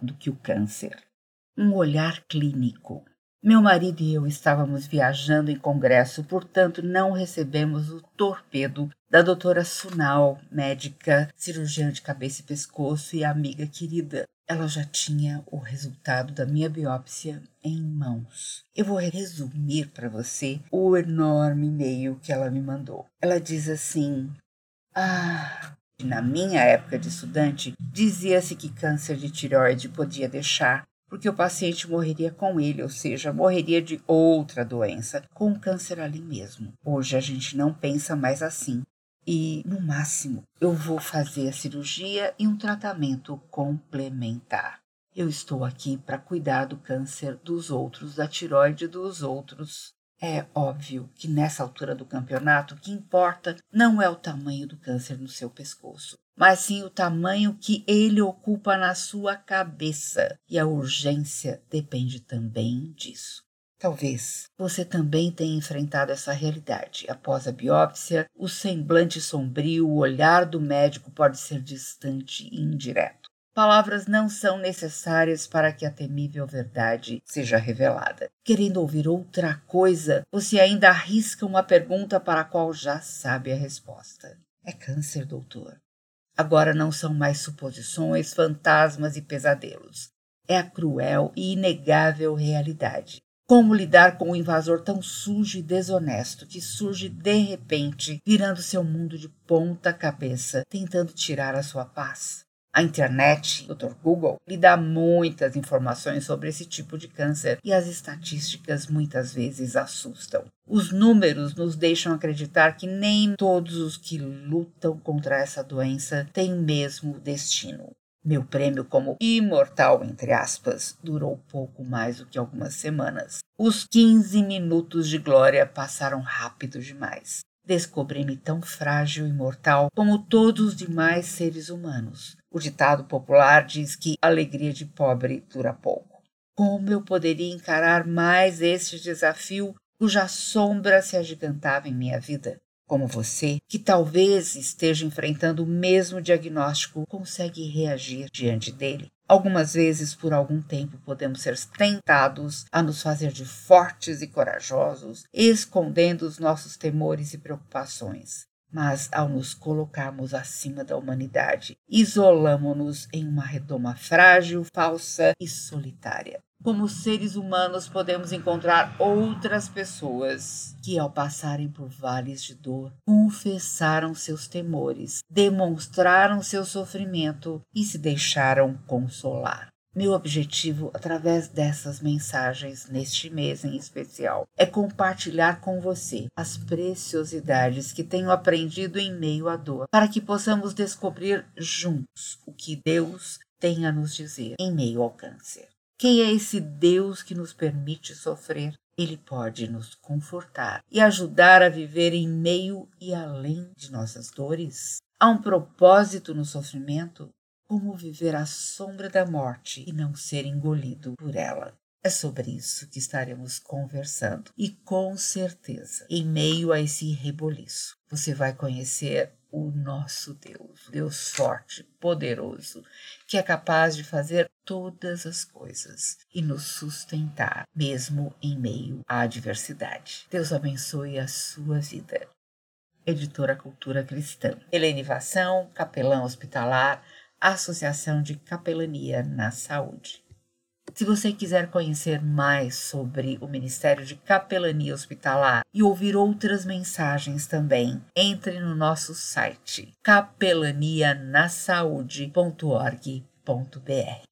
do que o câncer. Um olhar clínico. Meu marido e eu estávamos viajando em congresso, portanto não recebemos o torpedo da doutora Sunal, médica, cirurgiã de cabeça e pescoço e amiga querida. Ela já tinha o resultado da minha biópsia em mãos. Eu vou resumir para você o enorme e-mail que ela me mandou. Ela diz assim: Ah, na minha época de estudante, dizia-se que câncer de tireoide podia deixar porque o paciente morreria com ele, ou seja, morreria de outra doença, com câncer ali mesmo. Hoje a gente não pensa mais assim. E, no máximo, eu vou fazer a cirurgia e um tratamento complementar. Eu estou aqui para cuidar do câncer dos outros, da tiroide dos outros. É óbvio que nessa altura do campeonato o que importa não é o tamanho do câncer no seu pescoço, mas sim o tamanho que ele ocupa na sua cabeça. E a urgência depende também disso. Talvez você também tenha enfrentado essa realidade. Após a biópsia, o semblante sombrio, o olhar do médico pode ser distante e indireto. Palavras não são necessárias para que a temível verdade seja revelada. Querendo ouvir outra coisa, você ainda arrisca uma pergunta para a qual já sabe a resposta. É câncer, doutor. Agora não são mais suposições, fantasmas e pesadelos. É a cruel e inegável realidade. Como lidar com um invasor tão sujo e desonesto que surge de repente, virando seu mundo de ponta cabeça, tentando tirar a sua paz? A internet, Dr. Google, lhe dá muitas informações sobre esse tipo de câncer e as estatísticas muitas vezes assustam. Os números nos deixam acreditar que nem todos os que lutam contra essa doença têm mesmo destino. Meu prêmio como imortal, entre aspas, durou pouco mais do que algumas semanas. Os 15 minutos de glória passaram rápido demais. Descobri-me tão frágil e mortal como todos os demais seres humanos. O ditado popular diz que alegria de pobre dura pouco. Como eu poderia encarar mais este desafio cuja sombra se agigantava em minha vida? Como você, que talvez esteja enfrentando o mesmo diagnóstico, consegue reagir diante dele? Algumas vezes, por algum tempo, podemos ser tentados a nos fazer de fortes e corajosos, escondendo os nossos temores e preocupações. Mas ao nos colocarmos acima da humanidade, isolamos-nos em uma redoma frágil, falsa e solitária. Como seres humanos, podemos encontrar outras pessoas que, ao passarem por vales de dor, confessaram seus temores, demonstraram seu sofrimento e se deixaram consolar. Meu objetivo, através dessas mensagens neste mês em especial, é compartilhar com você as preciosidades que tenho aprendido em meio à dor, para que possamos descobrir juntos o que Deus tem a nos dizer em meio ao câncer. Quem é esse Deus que nos permite sofrer? Ele pode nos confortar e ajudar a viver em meio e além de nossas dores. Há um propósito no sofrimento? Como viver à sombra da morte e não ser engolido por ela. É sobre isso que estaremos conversando. E com certeza, em meio a esse reboliço, você vai conhecer o nosso Deus, Deus forte, poderoso, que é capaz de fazer todas as coisas e nos sustentar, mesmo em meio à adversidade. Deus abençoe a sua vida. Editora Cultura Cristã. Helene Vação, capelã hospitalar, Associação de Capelania na Saúde. Se você quiser conhecer mais sobre o Ministério de Capelania Hospitalar e ouvir outras mensagens também, entre no nosso site capelanianasaude.org.br.